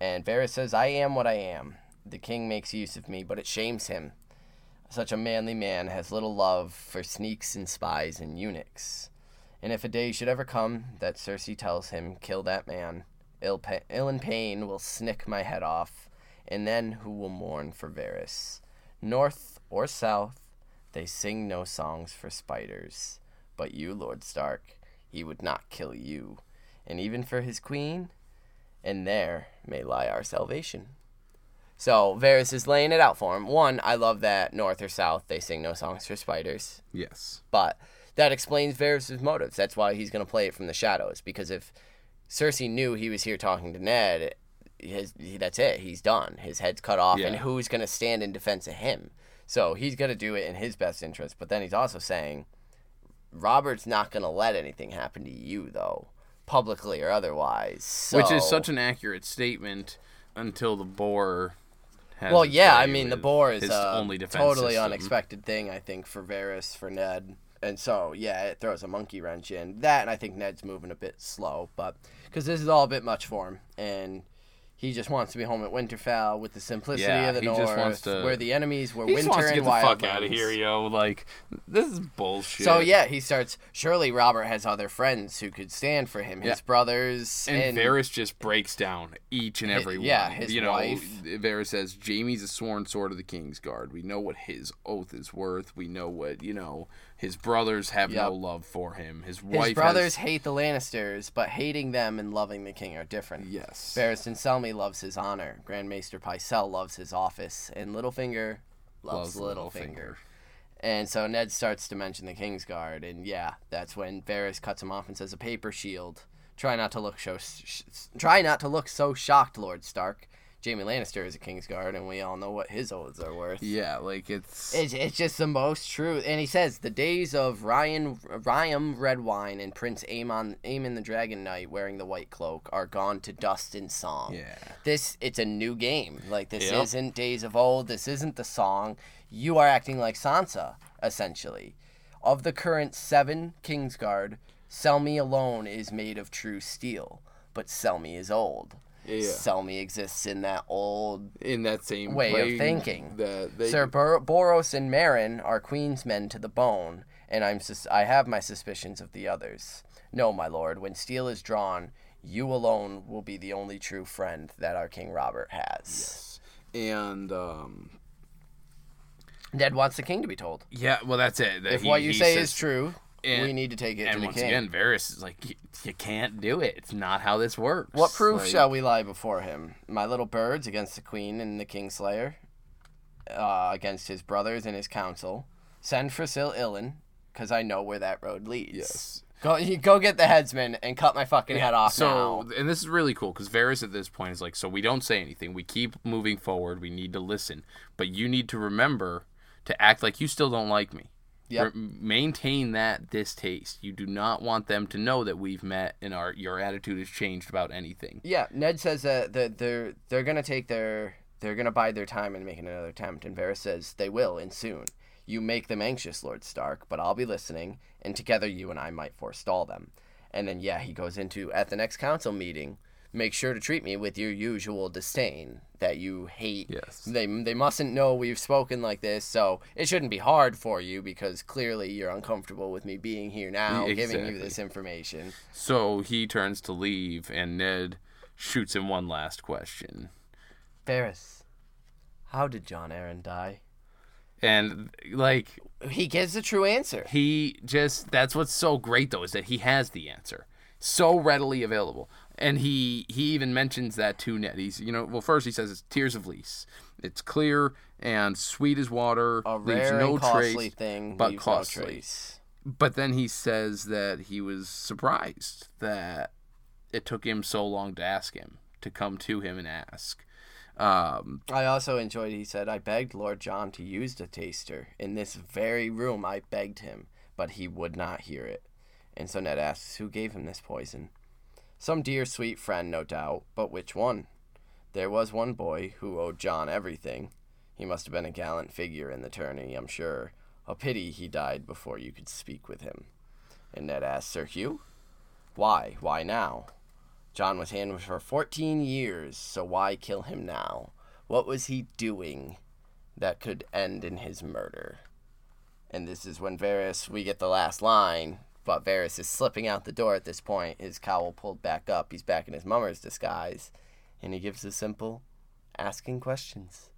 And Varys says, I am what I am. The king makes use of me, but it shames him. Such a manly man has little love for sneaks and spies and eunuchs. And if a day should ever come that Cersei tells him, Kill that man, ill, pa- ill and pain will snick my head off, and then who will mourn for Varys? North or south, they sing no songs for spiders. But you, Lord Stark, he would not kill you. And even for his queen, and there may lie our salvation. So Varys is laying it out for him. One, I love that north or south they sing no songs for spiders, Yes. but that explains Varys' motives. That's why he's going to play it from the shadows. Because if Cersei knew he was here talking to Ned, his that's it. He's done. His head's cut off, and who's going to stand in defense of him? So he's going to do it in his best interest. But then he's also saying, Robert's not going to let anything happen to you, though, publicly or otherwise. Which is such an accurate statement until the boar has Well, yeah, I mean, the boar is a only totally system. unexpected thing, I think, for Varys, for Ned. And so, yeah, it throws a monkey wrench in. That, and I think Ned's moving a bit slow, but because this is all a bit much for him. And He just wants to be home at Winterfell with the simplicity Yeah, of the he North, just wants to- where the enemies were He winter just wants to get the fuck out of here, yo. Like, this is bullshit. So yeah, he starts. Surely Robert has other friends who could stand for him. His Yeah. brothers And, and, Varys just breaks down each and every one. yeah, his you know, wife. Varys says Jaime's a sworn sword of the Kingsguard. We know what his oath is worth. We know what you know. His brothers have no love for him. His wife. his brothers Has, hate the Lannisters, but hating them and loving the king are different. yes. Barristan Selmy loves his honor. Grand Maester Pycelle loves his office, and Littlefinger loves, Littlefinger. And so Ned starts to mention the Kingsguard, and yeah, that's when Varys cuts him off and says, "A paper shield. Try not to look so. Sh- try not to look so shocked, Lord Stark. Jaime Lannister is a Kingsguard, and we all know what his oaths are worth. Yeah, like it's. It's, it's just the most true. And he says the days of Ryan Ryam Redwyne and Prince Aemon Aemon the Dragon Knight wearing the white cloak are gone to dust and song. yeah. This it's a new game. Like this Yep. isn't Days of Old. This isn't the song. You are acting like Sansa essentially. Of the current seven Kingsguard, Selmy alone is made of true steel, but Selmy is old. Yeah. Selmy exists in that old In that same way of thinking. That they, Sir Bor- Boros and Meryn are Queen's men to the bone, and I'm sus- I have my suspicions of the others. No, my lord, when steel is drawn, you alone will be the only true friend that our King Robert has. Yes, and um. Ned wants the king to be told. Yeah, well, that's it. that If he- what you say says- is true, and- we need to take it to And the once king. again, Varys is like, you, you can't do it. It's not how this works. what proof Like, shall we lie before him? My little birds against the queen and the kingslayer, uh, against his brothers and his council. Send for Sil Ilyn, because I know where that road leads. Yes. Go, you go get the headsman and cut my fucking head off So, now. and this is really cool because Varys at this point is like, so we don't say anything. We keep moving forward. We need to listen, but you need to remember to act like you still don't like me. Yep. Maintain that distaste. You do not want them to know that we've met and our your attitude has changed about anything. Yeah, Ned says that that they're they're gonna take their they're gonna bide their time and make another attempt, and Varys says they will and soon. You make them anxious, Lord Stark, but I'll be listening, and together you and I might forestall them. And then yeah, he goes into at the next council meeting. Make sure to treat me with your usual disdain that you hate. Yes. They they mustn't know we've spoken like this, so it shouldn't be hard for you because clearly you're uncomfortable with me being here now, giving you this information. So he turns to leave, and Ned shoots him one last question. Varys, how did Jon Arryn die? And like He gives the true answer. he just that's what's so great though is that he has the answer so readily available and he he even mentions that to ned he's you know well first he says it's tears of Lys it's clear and sweet as water A leaves rare no and costly trace thing, but leaves no costly. trace. but then he says that he was surprised that it took him so long to ask him to come to him and ask um I also enjoyed. He said, "I begged Lord Jon to use the taster in this very room. I begged him, but he would not hear it." And so Ned asks, "Who gave him this poison?" Some dear sweet friend, no doubt, but which one? There was one boy who owed Jon everything. He must have been a gallant figure in the tourney, I'm sure. A pity he died before you could speak with him. And Ned asked, Sir Hugh? Why? Why now? Jon was handed for 14 years, so why kill him now? What was he doing that could end in his murder? And this is when Varys, we get the last line, but Varys is slipping out the door at this point, his cowl pulled back up. He's back in his mummer's disguise, and he gives a simple asking questions.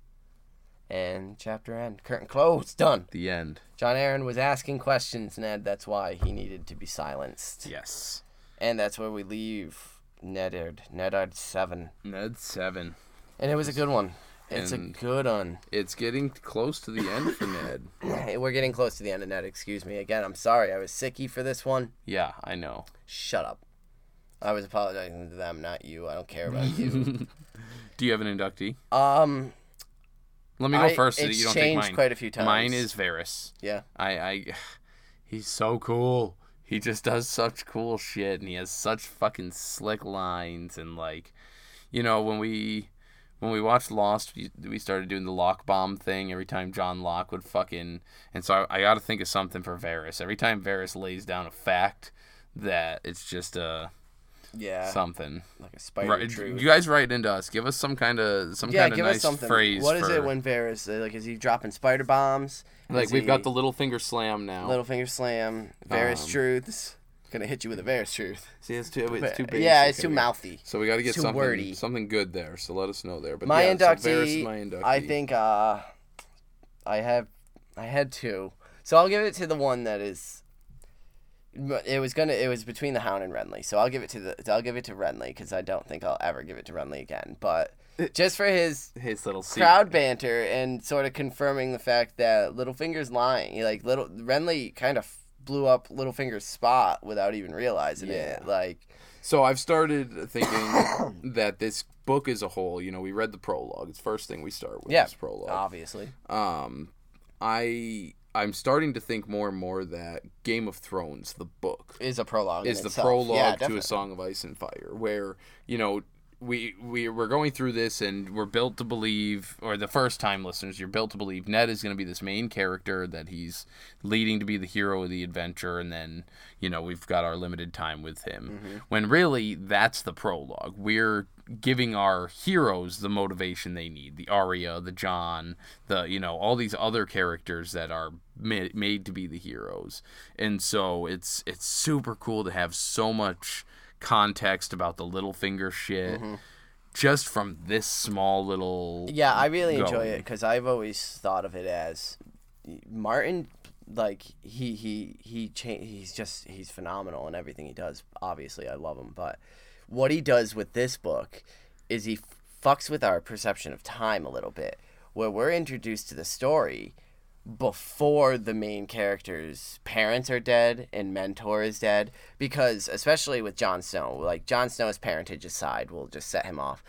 And chapter end. Curtain closed. Done. the end Jon Arryn was asking questions, Ned. That's why he needed to be silenced. yes And that's where we leave Nedard. Nedard 7. ned 7 And it was a good one. It's a good one. it's getting close to the end for ned We're getting close to the end of Ned. Excuse me. Again, I'm sorry. I was sicky for this one. yeah i know Shut up. I was apologizing to them, not you. I don't care about you. do you have an inductee um, Let me go I- first so that it's you don't take changed mine. quite a few times. Mine is Varys. yeah. I, I, he's so cool. He just does such cool shit, and he has such fucking slick lines, and like, you know, when we, when we watched Lost, we, we started doing the lock bomb thing every time John Locke would fucking, and so I, I got to think of something for Varys. Every time Varys lays down a fact that it's just a, Yeah. something. like a spider Right, truth. you guys write into us. Give us some kind of some yeah, kind of nice something. phrase. What is for, it when Varys uh, like is he dropping spider bombs? like Is we've got the little finger slam now? little finger slam, Varys Um, truths. Gonna hit you with a Varys truth. See, it's too, it's too basic. yeah, it's too mouthy. So we got to get too something wordy. something good there. So let us know there. But My yeah, so Varys inductee, my inductee. I think uh, I have, I had two, so I'll give it to the one that is. It was gonna. It was between the Hound and Renly, so I'll give it to the. I'll give it to Renly because I don't think I'll ever give it to Renly again. But just for his his little seat. crowd banter and sort of confirming the fact that Littlefinger's lying. Like little Renly kind of blew up Littlefinger's spot without even realizing it. Yeah. Like So I've started thinking that this book as a whole, you know, we read the prologue. It's the first thing we start with. Yeah, prologue. obviously. Um, I I'm starting to think more and more that Game of Thrones, the book, Is a prologue. is the itself. prologue Yeah, to a Song of Ice and Fire, where you know we we we're going through this and we're built to believe, or the first time listeners, you're built to believe Ned is going to be this main character that he's leading to be the hero of the adventure, and then you know we've got our limited time with him. Mm-hmm. When really that's the prologue. We're giving our heroes the motivation they need the Arya, the Jon, the you know all these other characters that are ma- made to be the heroes, and so it's it's super cool to have so much context about the Littlefinger shit mm-hmm. just from this small little Yeah, I really enjoy it because I've always thought of it as Martin. Like he he he cha- he's just he's phenomenal in everything he does. Obviously, I love him, but what he does with this book is he fucks with our perception of time a little bit, where we're introduced to the story before the main character's parents are dead and mentor is dead because especially with Jon Snow like Jon Snow's parentage aside we'll just set him off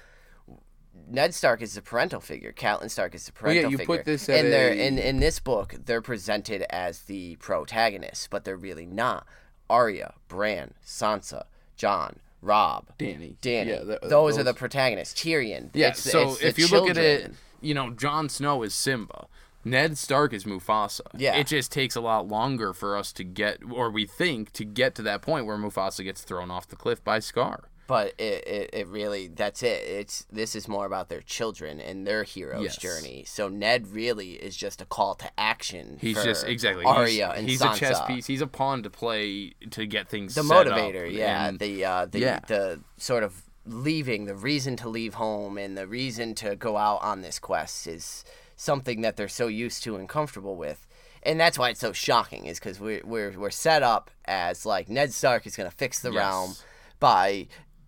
Ned Stark is the parental figure. Catelyn Stark is the oh, parental Well, yeah, you figure. put this at and they're a- in in this book, they're presented as the protagonists, but they're really not. Arya, Bran, Sansa, Jon, Robb, Danny. Danny. Yeah, th- uh, those, are the protagonists. Tyrion. Yeah, It's- so it's if you look at it, you know, Jon Snow is Simba. Ned Stark is Mufasa. Yeah. It just takes a lot longer for us to get, or we think, to get to that point where Mufasa gets thrown off the cliff by Scar. but it, it, it really that's it. It's this is more about their children and their hero's Yes. journey. So Ned really is just a call to action. He's for just exactly Arya he's, and he's Sansa. a chess piece. He's a pawn to play to get things the motivator yeah And- the uh the, yeah. the sort of leaving the reason to leave home and the reason to go out on this quest is something that they're so used to and comfortable with and that's why it's so shocking is because we're, we're we're set up as like ned stark is going to fix the Yes. realm by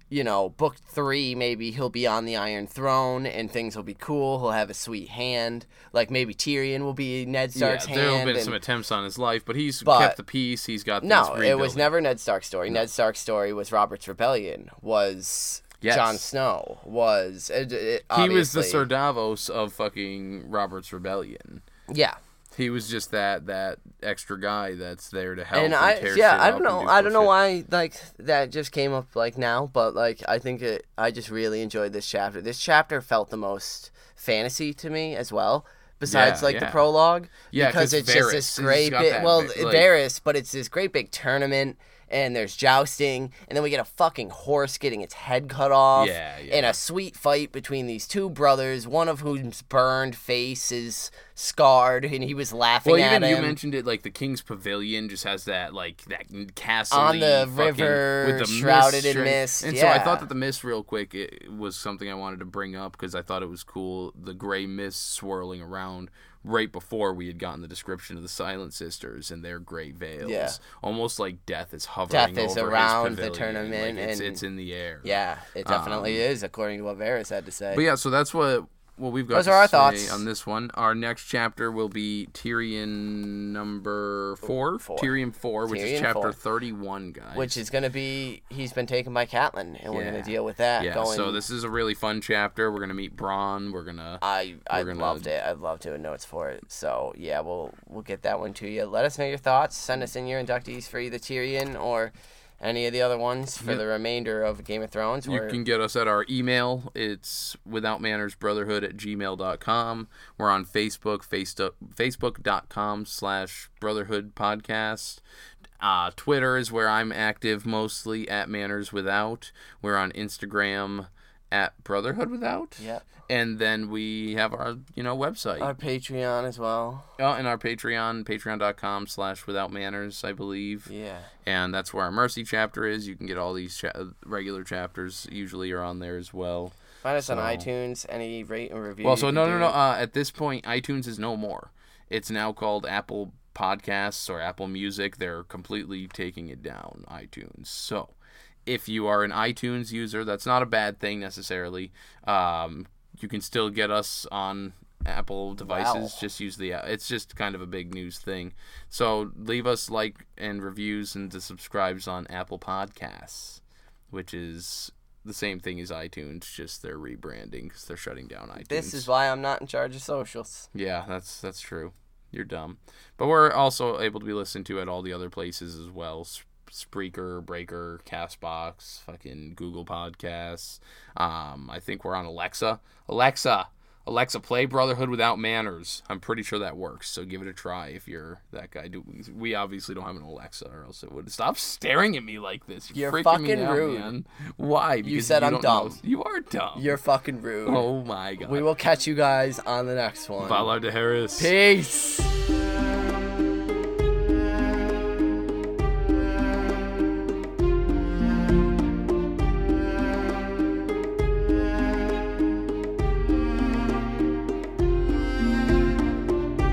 you know book three maybe he'll be on the iron throne and things will be cool he'll have a sweet hand like maybe tyrion will be ned stark's yeah, there have hand been and- some attempts on his life, but he's But- kept the peace. He's got no, it was never Ned Stark's story. Ned Stark's story was Robert's rebellion. Was Yes. Jon Snow? Was it, it, He was the Sir Davos of fucking Robert's Rebellion. Yeah, He was just that that extra guy that's there to help. and And, I yeah I don't know and I don't know shit. why like that just came up like now, but like I think it I just really enjoyed this chapter. This chapter felt the most fantasy to me as well. Besides, Yeah, like the prologue, Yeah, because 'cause it's just this great big. Well, bit, like- Varys, but it's this great big tournament, and there's jousting, and then we get a fucking horse getting its head cut off, Yeah, yeah. and a sweet fight between these two brothers, one of whom's burned face is scarred, and he was laughing Well, at even you mentioned it, like the King's Pavilion just has that like that castle On the river, shrouded in mist, And so I thought that the mist, real quick, it was something I wanted to bring up because I thought it was cool. The gray mist swirling around right before we had gotten the description of the Silent Sisters and their gray veils, Yeah. almost like death is hovering. Death is around the tournament Like, it's, and- it's in the air. yeah, it definitely is, according to what Varys had to say. Um, But yeah, so that's what what we've got Those are our thoughts. on this one. Our next chapter will be Tyrion number four, Four. Tyrion four, which Tyrion is chapter four. thirty-one, guys. which is going to be he's been taken by Catelyn, and we're going to deal with that. yeah. going, So this is a really fun chapter. We're gonna meet Bronn. We're gonna I I gonna- loved it. I'd love to have notes for it. So yeah, we'll we'll get that one to you. Let us know your thoughts. Send us in your inductees for either Tyrion or any of the other ones for Yep. the remainder of Game of Thrones. You can get us at our email. It's withoutmannersbrotherhood at gmail.com. We're on Facebook, Facebook facebook.com slash brotherhood podcast. Uh, Twitter is where I'm active mostly at Manners Without. We're on Instagram at Brotherhood Without. Yep. And then we have our, you know, website. Our Patreon as well. Oh, and our Patreon, patreon.com slash without manners, I believe. Yeah. And that's where our mercy chapter is. You can get all these cha- regular chapters, usually are on there as well. Find us on iTunes. Any rate and review. Well, so no, no, no. Uh, at this point, iTunes is no more. It's now called Apple Podcasts or Apple Music. They're completely taking it down, iTunes. So if you are an iTunes user, that's not a bad thing necessarily. Um, you can still get us on Apple devices. Wow. Just use the. It's just kind of a big news thing. So leave us like and reviews and the subscribes on Apple Podcasts, which is the same thing as iTunes. Just they're rebranding because they're shutting down iTunes. This is why I'm not in charge of socials. Yeah, that's that's true. You're dumb. But we're also able to be listened to at all the other places as well. Spreaker, Breaker, Castbox, fucking Google Podcasts. Um, I think we're on Alexa. Alexa, Alexa, play Brotherhood Without Manners. I'm pretty sure that works. So give it a try if you're that guy. Do we obviously don't have an Alexa, or else it would stop staring at me like this. You're freaking me fucking out, rude. Man. Why? Because said I'm don't know- dumb. You are dumb. You're fucking rude. oh my god. We will catch you guys on the next one. To Harris. Peace.